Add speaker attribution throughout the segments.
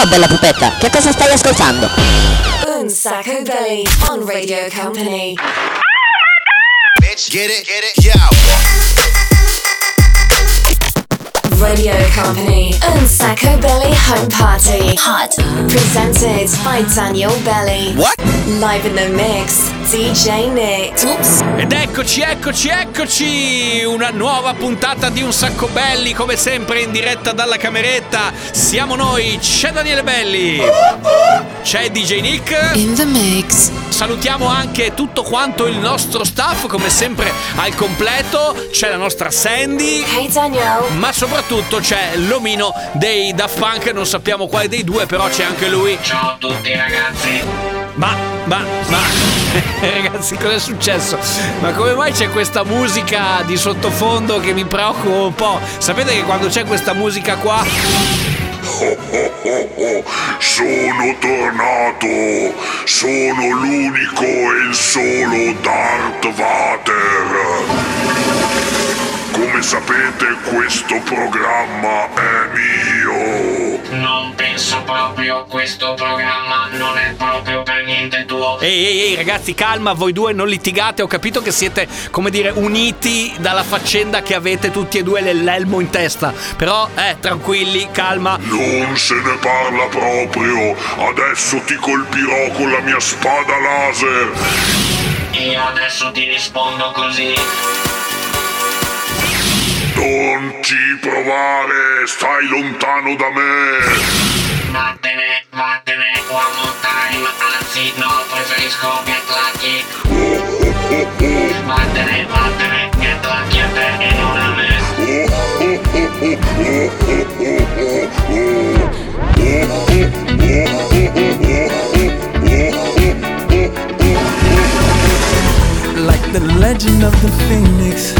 Speaker 1: Ciao bella pupetta, che cosa stai ascoltando?
Speaker 2: Un Sacco Belly on Radio Company.
Speaker 3: Bitch, get it, get it, yo.
Speaker 2: Radio Company and Sacco Belly Home Party. Hot. Presented by Daniel Belly.
Speaker 3: What?
Speaker 2: Live in the mix, DJ Nick. Oops.
Speaker 4: Ed eccoci, eccoci, eccoci! Una nuova puntata di Un Sacco Belli, come sempre in diretta dalla cameretta. Siamo noi, c'è Daniele Belli, c'è DJ Nick.
Speaker 5: In the mix.
Speaker 4: Salutiamo anche tutto quanto il nostro staff, come sempre al completo. C'è la nostra Sandy.
Speaker 2: Hey Daniel.
Speaker 4: Ma soprattutto c'è l'omino dei Daft Punk, non sappiamo quale dei due, però c'è anche lui.
Speaker 6: Ciao a tutti ragazzi.
Speaker 4: Ma, ma, ma, ragazzi, cosa è successo? Ma come mai c'è questa musica di sottofondo che mi preoccupa un po'? Sapete che quando c'è questa musica qua,
Speaker 7: Sono tornato! Sono l'unico e il solo Darth Vader! Come sapete questo programma è mio!
Speaker 6: Non penso proprio, questo programma non è proprio per niente tuo.
Speaker 4: ehi, ehi, ehi, ragazzi, calma, voi due non litigate. Ho capito che siete, come dire, uniti dalla faccenda che avete tutti e due l'elmo in testa. Però, eh, tranquilli, calma.
Speaker 7: Non se ne parla proprio! Adesso ti colpirò con la mia spada laser!
Speaker 6: Io adesso ti rispondo così.
Speaker 7: Non ci provare! Stai lontano da me!
Speaker 6: Vattene, vattene, one more time. Anzi, no, preferisco get lucky. Vattene, vattene, get lucky a te e non a me.
Speaker 8: like the legend of the phoenix.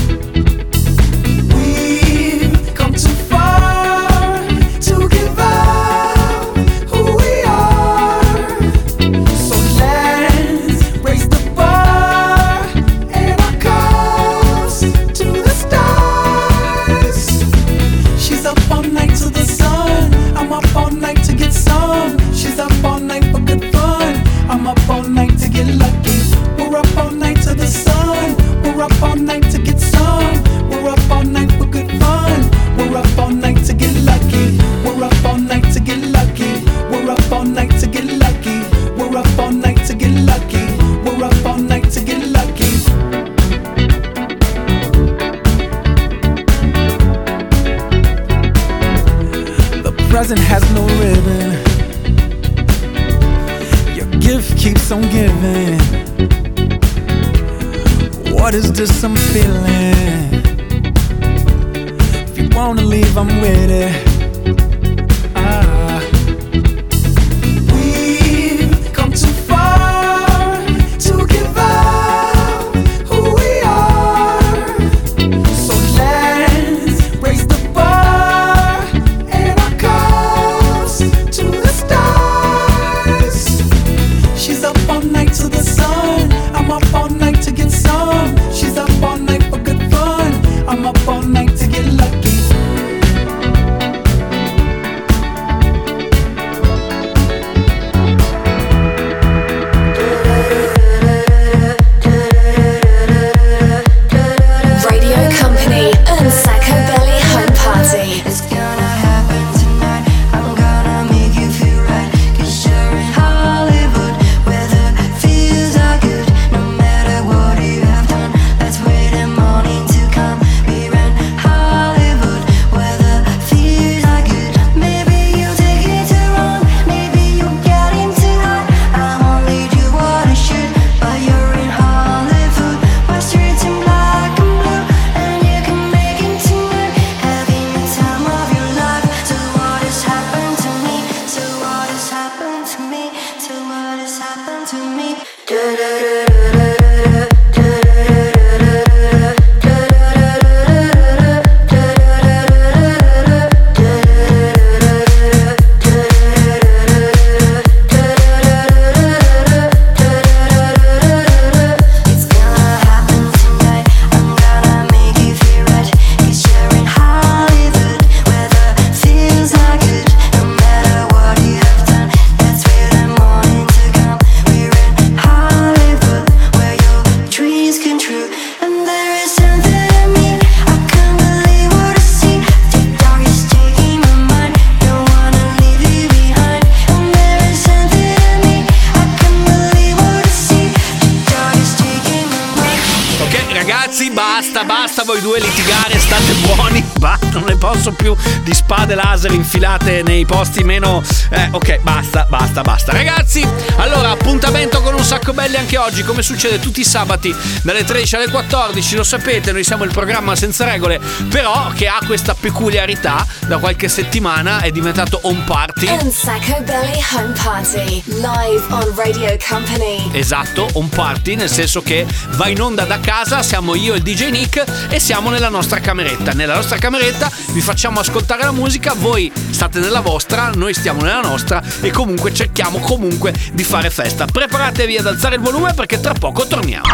Speaker 4: Basta voi due litigare, state buoni, basta, non ne posso più di spade laser infilate nei posti meno... Eh, ok, basta, basta, basta. Ragazzi, allora appuntamento con un sacco belli anche oggi, come succede tutti i sabati, dalle 13 alle 14, lo sapete, noi siamo il programma senza regole, però che ha questa peculiarità, da qualche settimana è diventato home party.
Speaker 2: Un Sacco Belly Home Party. Live on Radio Company.
Speaker 4: Esatto, un party nel senso che va in onda da casa, siamo io e il DJ Nick e siamo nella nostra cameretta. Nella nostra cameretta vi facciamo ascoltare la musica, voi state nella vostra, noi stiamo nella nostra e comunque cerchiamo comunque di fare festa. Preparatevi ad alzare il volume perché tra poco torniamo.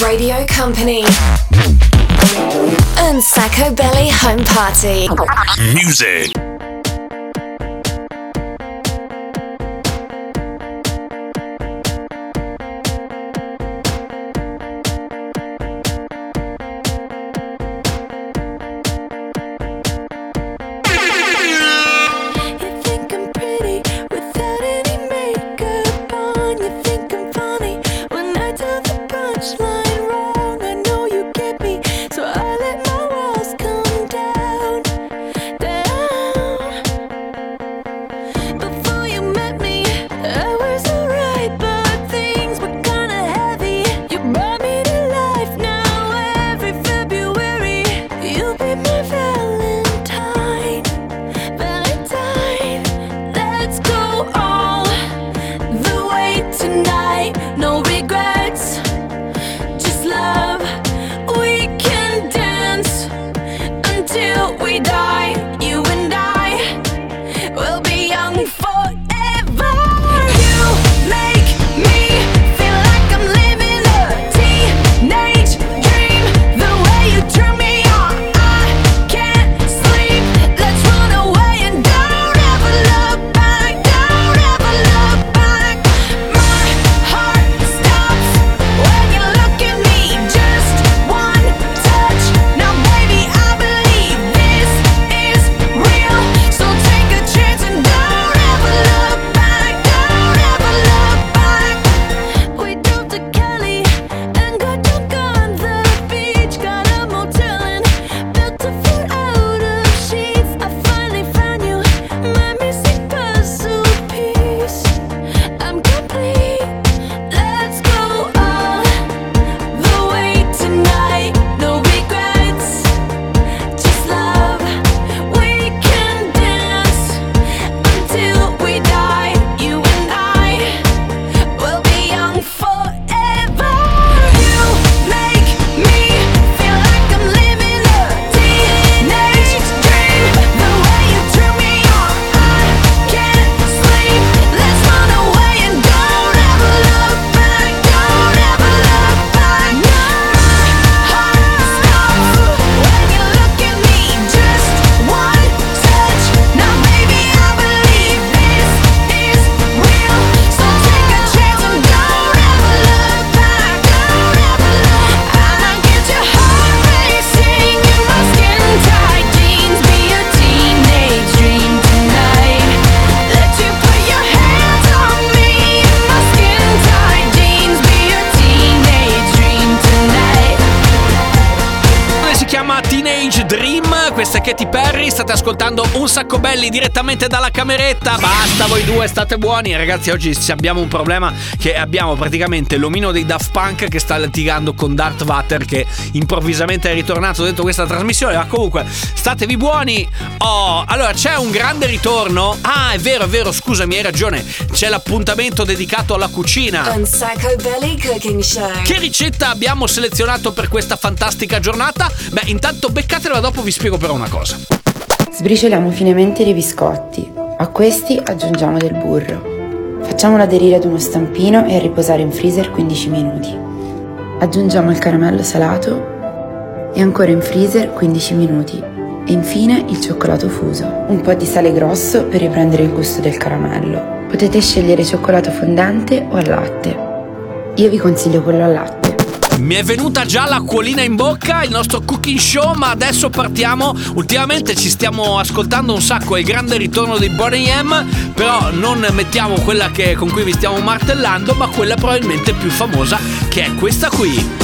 Speaker 2: Radio Company. Un Sacco Belly Home Party.
Speaker 9: Music.
Speaker 4: Belli direttamente dalla cameretta, basta voi due state buoni ragazzi oggi abbiamo un problema che abbiamo praticamente l'omino dei Daft Punk che sta litigando con Darth Vader che improvvisamente è ritornato dentro questa trasmissione, ma comunque statevi buoni, oh allora c'è un grande ritorno, ah è vero è vero scusami hai ragione, c'è l'appuntamento dedicato alla cucina.
Speaker 2: Un Sacco Belly Cooking Show.
Speaker 4: Che ricetta abbiamo selezionato per questa fantastica giornata? Beh, intanto beccatela, dopo vi spiego però una cosa.
Speaker 5: Sbricioliamo finemente dei biscotti. A questi aggiungiamo del burro. Facciamolo aderire ad uno stampino e a riposare in freezer 15 minuti. Aggiungiamo il caramello salato e ancora in freezer 15 minuti. E infine il cioccolato fuso. Un po' di sale grosso per riprendere il gusto del caramello. Potete scegliere cioccolato fondente o al latte. Io vi consiglio quello al latte.
Speaker 4: Mi è venuta già l'acquolina in bocca, il nostro cooking show, ma adesso partiamo. Ultimamente ci stiamo ascoltando un sacco il grande ritorno di Bonnie M, però non mettiamo quella che- con cui vi stiamo martellando, ma quella probabilmente più famosa, che è questa qui.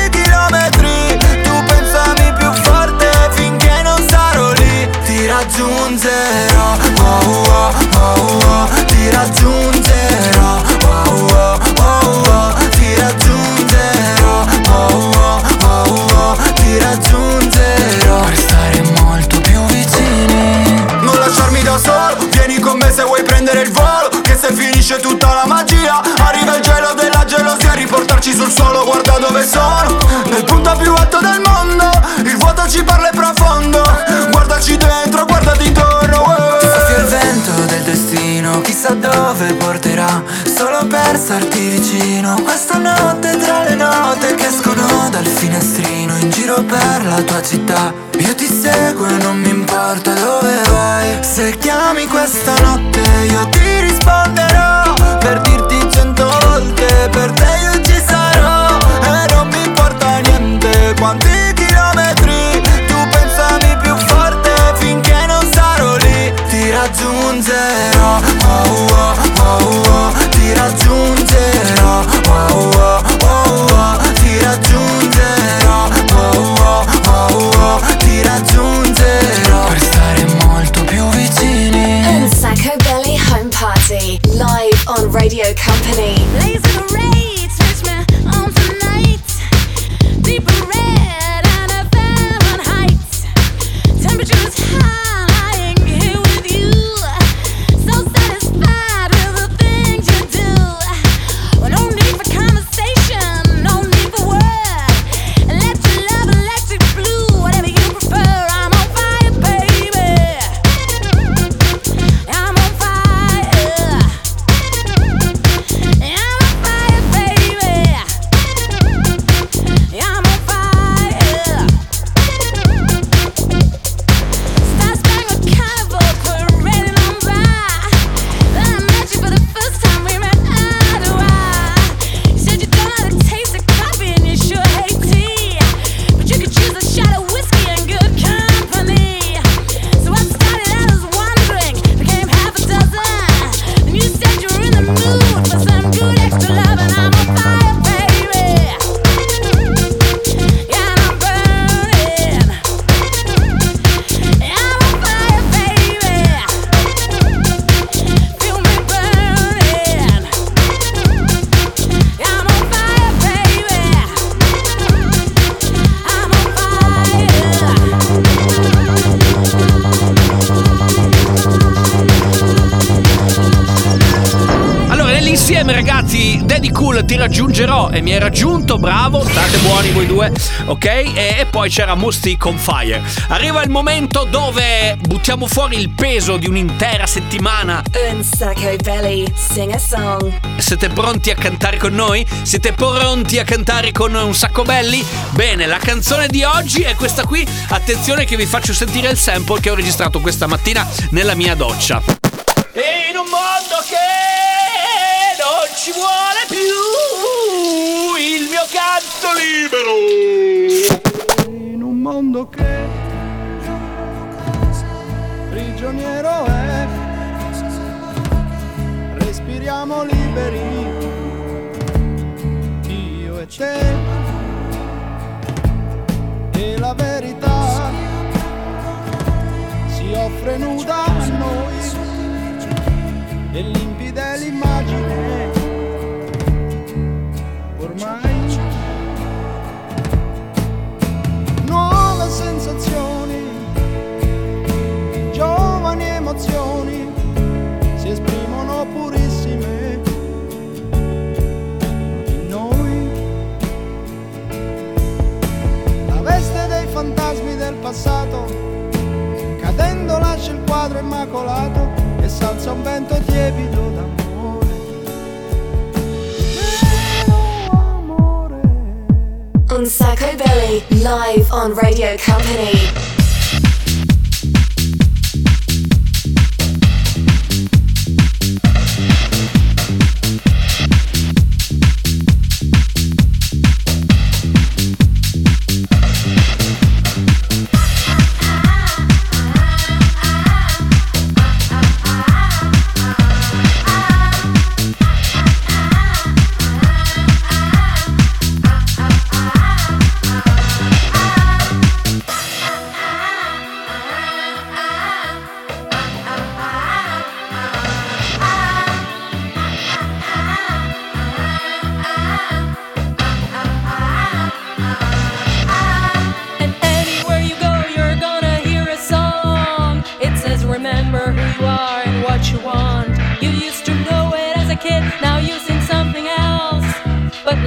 Speaker 10: raggiungerò oh, oh, oh, oh, Ti raggiungerò oh, oh, oh, oh, Ti raggiungerò. Per stare molto più vicini. Non lasciarmi da solo Vieni con me se vuoi prendere il volo Che se finisce tutta la magia Arriva il gelo della gelosia Riportarci sul suolo guarda dove sono. Nel punto più alto dove porterà Solo per starti vicino. Questa notte tra le note Che escono dal finestrino In giro per la tua città. Io ti seguo e non mi importa dove vai. Se chiami questa notte Io ti risponderò. Per dirti cento volte Per te io ci sarò. E non mi importa niente Quanti chilometri
Speaker 4: e mi era raggiunto, bravo, state buoni voi due, ok? E, e poi c'era Musti con Fire. Arriva il momento dove buttiamo fuori il peso di un'intera settimana.
Speaker 2: Un sacco Belly, sing a song.
Speaker 4: Siete pronti a cantare con noi? Siete pronti a cantare con un sacco belli? Bene, la canzone di oggi è questa qui. Attenzione che vi faccio sentire il sample che ho registrato questa mattina nella mia doccia. E in un mondo che non ci vuole più canto libero!
Speaker 11: In un mondo che prigioniero è, respiriamo liberi, io e te, e la verità si offre nuda a noi, e limpida l'immagine.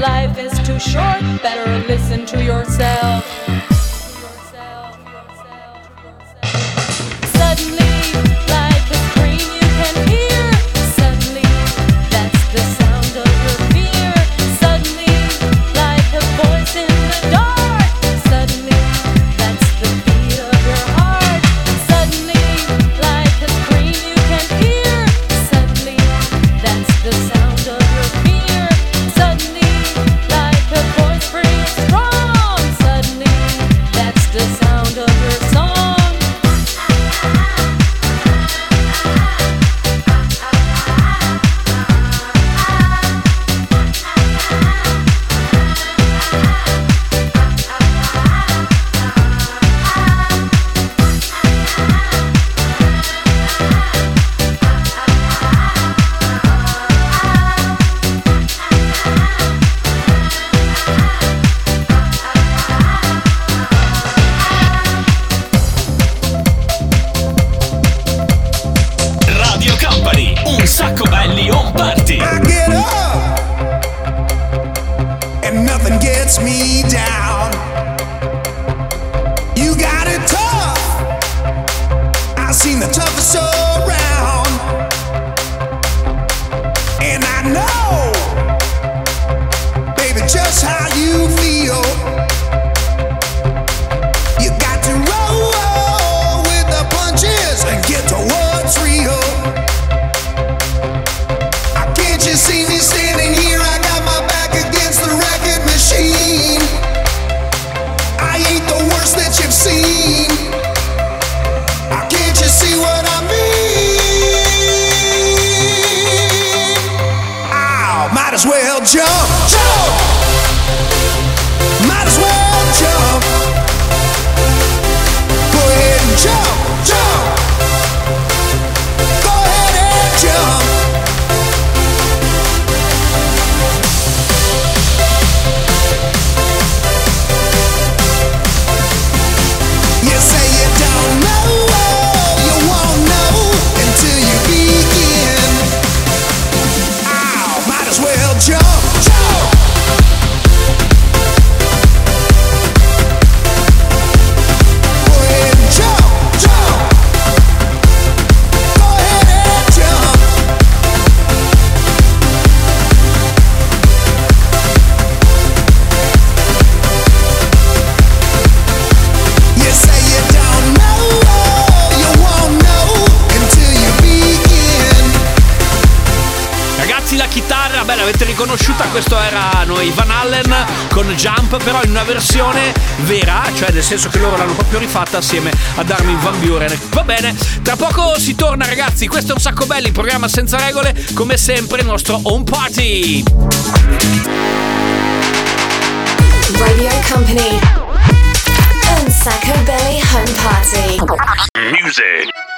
Speaker 12: life is too short, better listen to yourself.
Speaker 4: L'avete riconosciuta, questo era noi Van Allen con Jump, però in una versione vera, cioè nel senso che loro l'hanno proprio rifatta assieme ad Armin Van Buren. Va bene, tra poco si torna ragazzi, questo è un sacco belli, programma senza regole, come sempre il nostro home party.
Speaker 2: Radio Company. Un Sacco Belly Home Party.
Speaker 10: Music.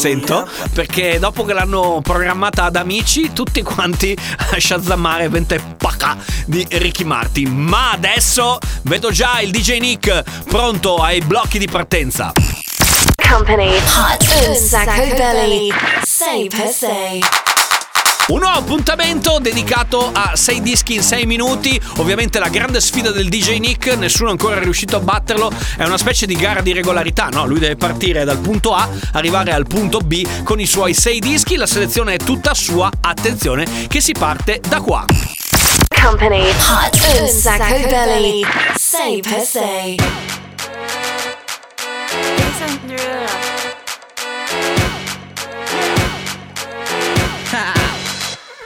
Speaker 4: Sento perché dopo che l'hanno programmata ad amici tutti quanti a shazammare Vente Paca di Ricky Martin ma adesso vedo già il DJ Nick pronto ai blocchi di partenza
Speaker 2: Company. Hot. Un Sacco Belly. Say per se.
Speaker 4: Un nuovo appuntamento dedicato a 6 dischi in 6 minuti. Ovviamente la grande sfida del DJ Nick, nessuno ancora è riuscito a batterlo. È una specie di gara di regolarità, no? Lui deve partire dal punto A, arrivare al punto B con i suoi 6 dischi. La selezione è tutta sua. Attenzione, che si parte da qua.
Speaker 2: Company. Hot. Un Sacco Belly. Say per se.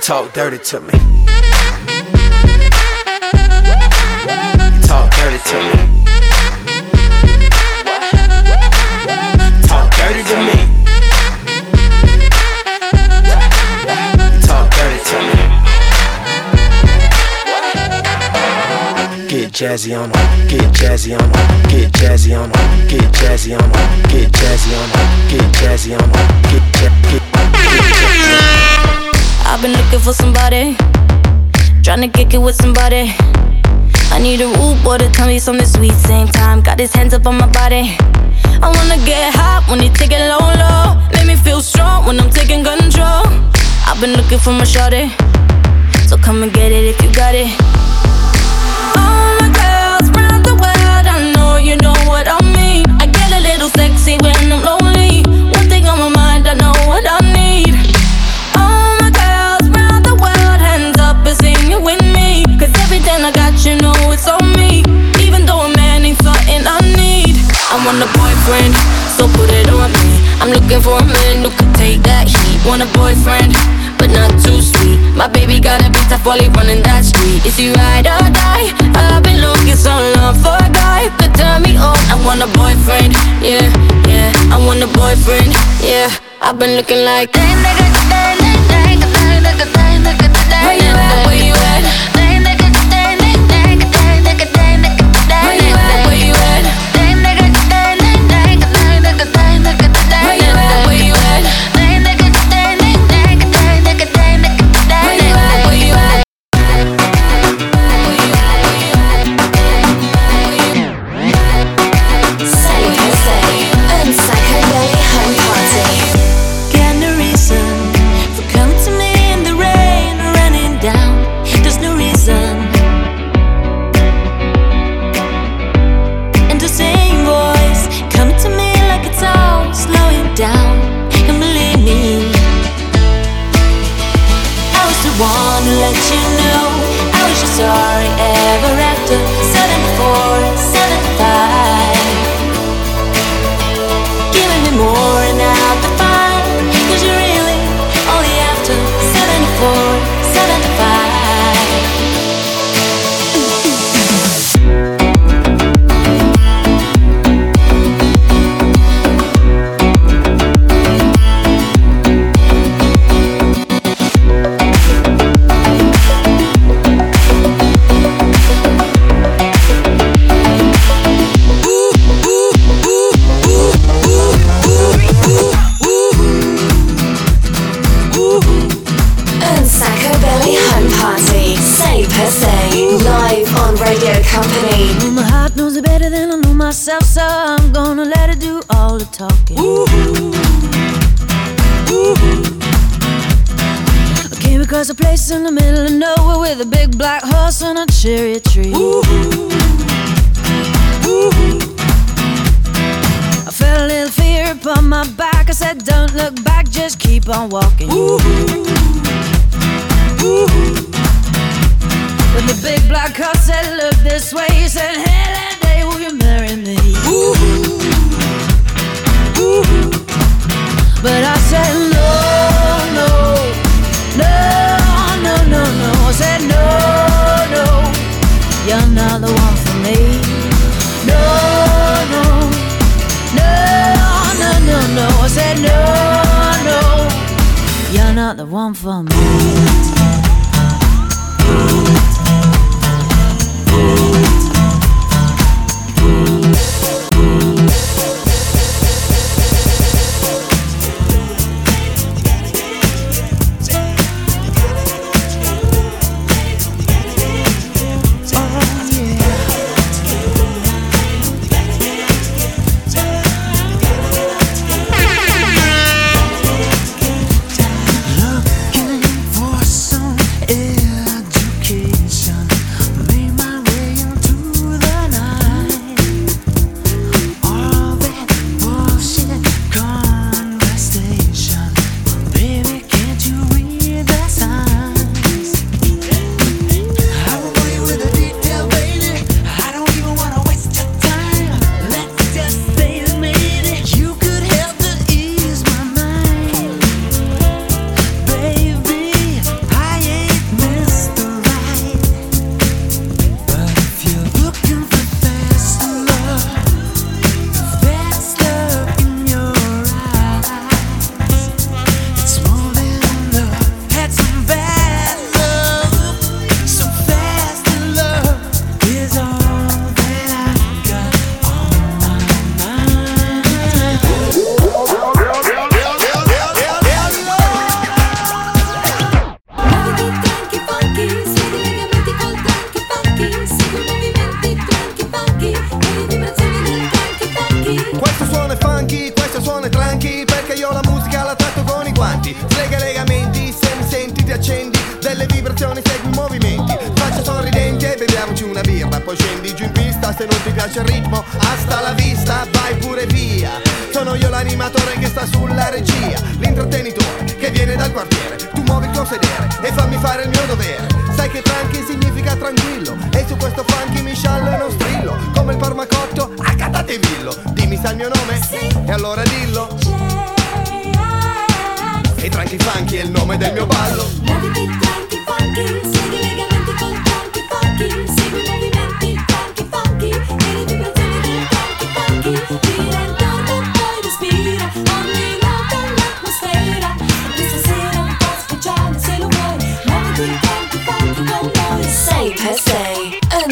Speaker 13: talk dirty to me. Talk dirty to me. Talk dirty to me. Talk dirty to me. get jazzy on 'em, get jazzy on 'em, get jazzy on 'em, get jazzy on 'em, get jazzy on 'em, get jazzy on 'em, get ja- get
Speaker 9: I've been looking for somebody, trying to kick it with somebody. I need a rude boy to tell me something sweet. Same time, got his hands up on my body. I wanna get hot when you take it low, low. Make me feel strong when I'm taking control. I've been looking for my shorty, so come and get it if you got it. Want a boyfriend, but not too sweet. My baby got a bit tough while he running that street. Is he ride or die? I've been looking so long for a guy could turn me on. I want a boyfriend, yeah, yeah. I want a boyfriend, yeah. I've been looking like. You at? Where you at? Where
Speaker 12: wanna let you know I wish you sorry ever. Place in the middle of nowhere with a big black horse and a cherry tree. Ooh, ooh. I felt a little fear upon my back. I said, Don't look back, just keep on walking. Ooh, ooh. When the big black horse said, Look this way, he said, Hey, one for me.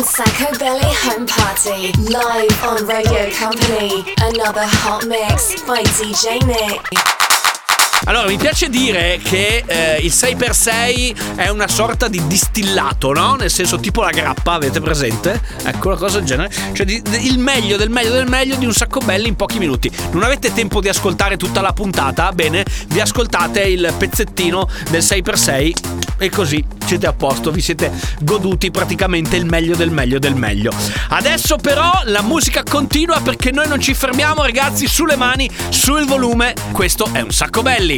Speaker 2: Sacco Belly Home Party live on Radio Company. Another hot mix by DJ Nick.
Speaker 4: Allora, mi piace dire che eh, il 6x6 è una sorta di distillato, no? Nel senso, tipo la grappa, avete presente? Ecco, una cosa del genere. Cioè, di- di- il meglio del meglio del meglio di un sacco belli in pochi minuti. Non avete tempo di ascoltare tutta la puntata? Bene, vi ascoltate il pezzettino del 6x6 e così siete a posto, vi siete goduti praticamente il meglio del meglio del meglio. Adesso però la musica continua perché noi non ci fermiamo, ragazzi, sulle mani, sul volume. Questo è un sacco belli.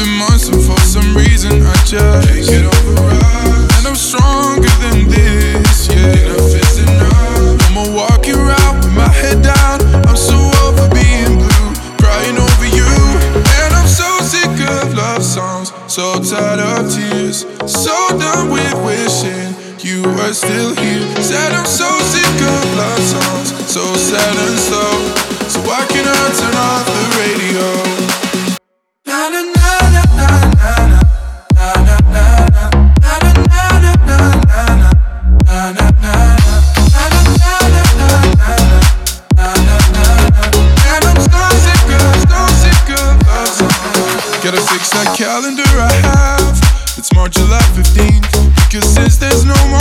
Speaker 14: Been months and for some reason I just can't get over us. And I'm stronger than this, yeah. Enough is enough. I'ma walk you around with my head down. I'm so over being blue, crying over you. And I'm so sick of love songs, so tired of tears, so done with wishing you were still here. Said I'm so sick of love songs, so sad and slow. So why can't I turn off the radio?
Speaker 8: na na na
Speaker 14: calendar I have. It's March 11, 15th. Because since there's no more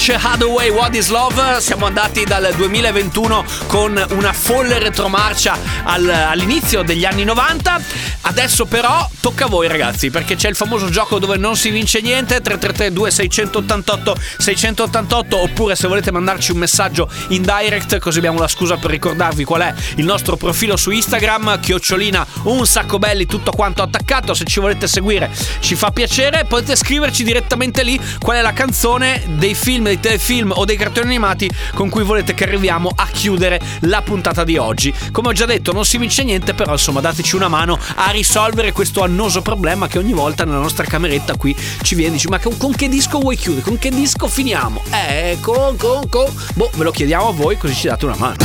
Speaker 4: Cash Hathaway What is Love? Siamo andati dal 2021 con una folle retromarcia al- all'inizio degli anni 90 adesso però tocca a voi ragazzi perché c'è il famoso gioco dove non si vince niente 3332 688 688 oppure se volete mandarci un messaggio in direct così abbiamo la scusa per ricordarvi qual è il nostro profilo su Instagram chiocciolina un sacco belli tutto quanto attaccato se ci volete seguire ci fa piacere potete scriverci direttamente lì qual è la canzone dei film dei telefilm o dei cartoni animati con cui volete che arriviamo a chiudere la puntata di oggi. Come ho già detto non si vince niente però insomma dateci una mano a risolvere questo annoso problema che ogni volta nella nostra cameretta qui ci viene e dici ma con, con che disco vuoi chiudere con che disco finiamo eh con con con boh ve lo chiediamo a voi così ci date una mano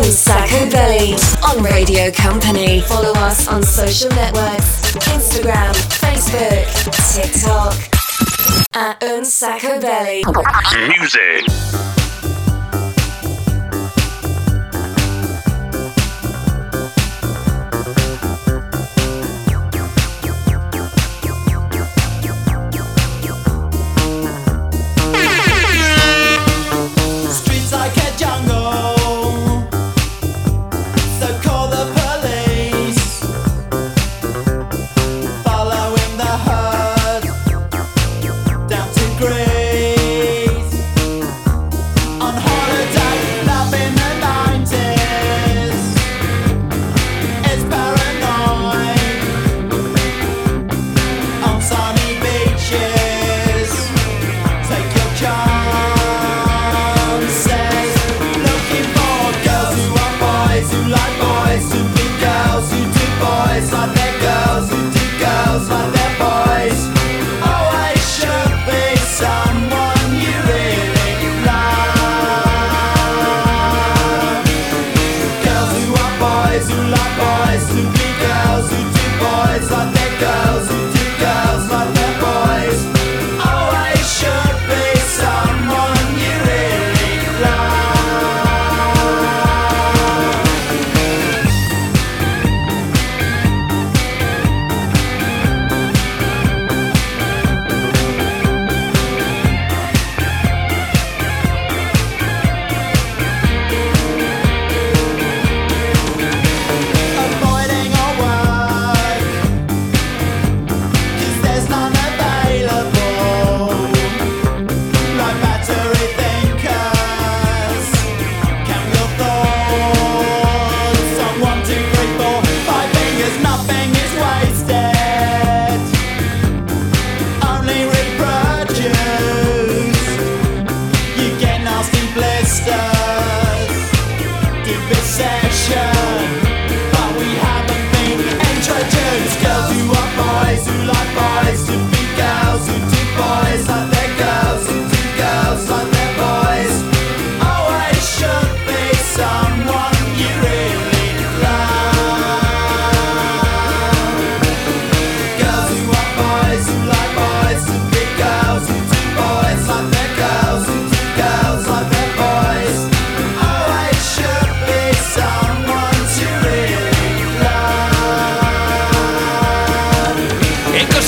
Speaker 2: Un Sacco Belly on Radio Company. Follow us on social networks Instagram, Facebook, TikTok. At Un Sacco Belly.
Speaker 7: Music.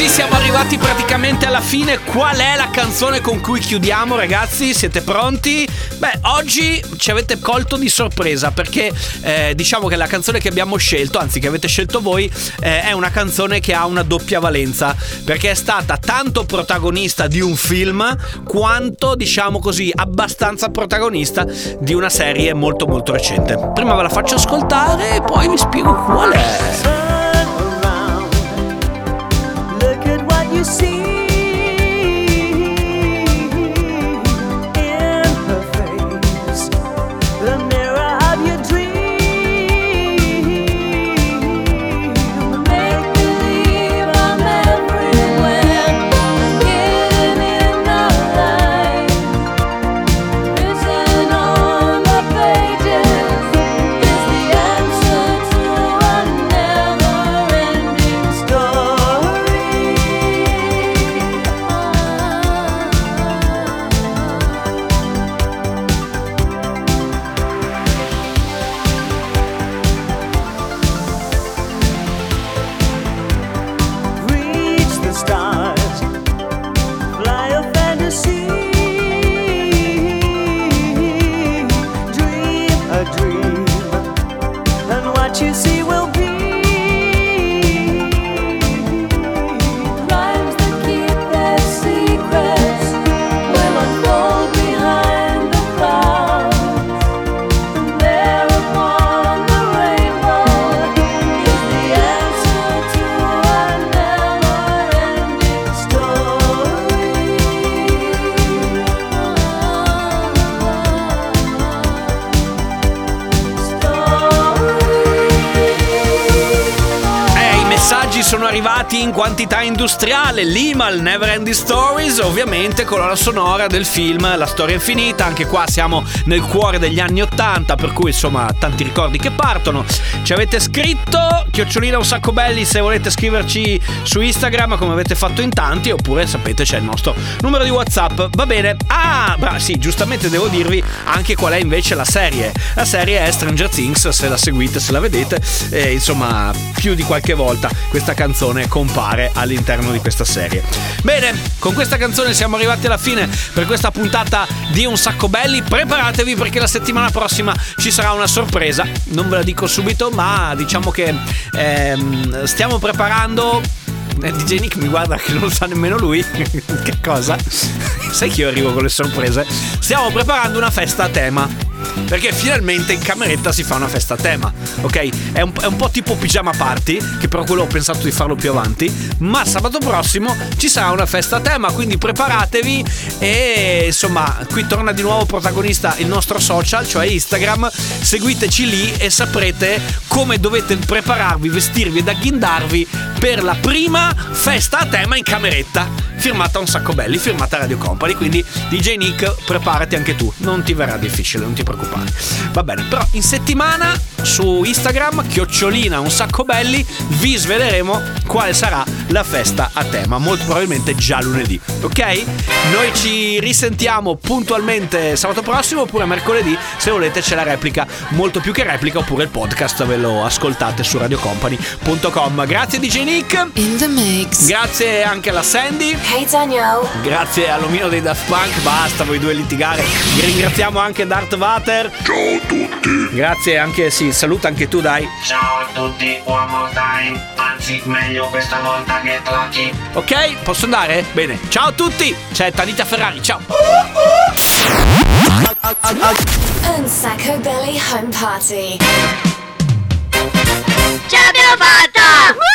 Speaker 4: Così siamo arrivati praticamente alla fine. Qual è la canzone con cui chiudiamo, ragazzi? Siete pronti? Beh, oggi ci avete colto di sorpresa perché eh, diciamo che la canzone che abbiamo scelto, anzi che avete scelto voi, eh, è una canzone che ha una doppia valenza perché è stata tanto protagonista di un film quanto, diciamo così, abbastanza protagonista di una serie molto molto recente. Prima ve la faccio ascoltare e poi vi spiego qual è.
Speaker 8: See what you see.
Speaker 4: Quantità industriale. Lima, il Never Ending Stories, ovviamente colonna sonora del film La storia infinita. Anche qua siamo nel cuore degli anni 80, per cui insomma tanti ricordi che partono. Ci avete scritto, chiocciolina un sacco belli se volete scriverci su Instagram come avete fatto in tanti, oppure sapete c'è il nostro numero di WhatsApp. Va bene. Ah, bra- sì, giustamente devo dirvi anche qual è invece la serie. La serie è Stranger Things, se la seguite, se la vedete, e insomma, più di qualche volta questa canzone compare all'interno di questa serie. Bene, con questa canzone siamo arrivati alla fine per questa puntata di Un sacco belli. Preparatevi perché la settimana prossima ci sarà una sorpresa. Non ve la dico subito, ma diciamo che ehm, stiamo preparando eh, DJ Nick mi guarda che non lo sa nemmeno lui. che cosa? Sai che io arrivo con le sorprese? Stiamo preparando una festa a tema. Perché finalmente in cameretta si fa una festa a tema, ok? È un, è un po' tipo pigiama party, che però quello ho pensato di farlo più avanti. Ma sabato prossimo ci sarà una festa a tema, quindi preparatevi. E insomma, qui torna di nuovo protagonista il nostro social, cioè Instagram. Seguiteci lì e saprete come dovete prepararvi, vestirvi ed agghindarvi per la prima festa a tema in cameretta. Firmata un sacco belli, firmata Radio Company. Quindi DJ Nick, preparati anche tu. Non ti verrà difficile, non ti preoccupare. Va bene, però in settimana su Instagram, chiocciolina un sacco belli, vi sveleremo quale sarà la festa a tema. Molto probabilmente già lunedì, ok? Noi ci risentiamo puntualmente sabato prossimo oppure mercoledì. Se volete c'è la replica, molto più che replica, oppure il podcast ve lo ascoltate su radiocompany.com. Grazie DJ Nick.
Speaker 2: In the mix.
Speaker 4: Grazie anche alla Sandy.
Speaker 2: Hey Daniel.
Speaker 4: Grazie all'omino dei Daft Punk, basta voi due litigare. Vi ringraziamo anche Darth Vader.
Speaker 7: Ciao a tutti.
Speaker 4: Grazie anche, sì, saluta anche tu, dai.
Speaker 6: Ciao a tutti, one more time. Anzi, meglio questa volta che tocchi.
Speaker 4: Ok, posso andare? Bene. Ciao a tutti. C'è Tanita Ferrari, ciao.
Speaker 2: Un sacco belly home party.
Speaker 12: Ce l'abbiamo fatta!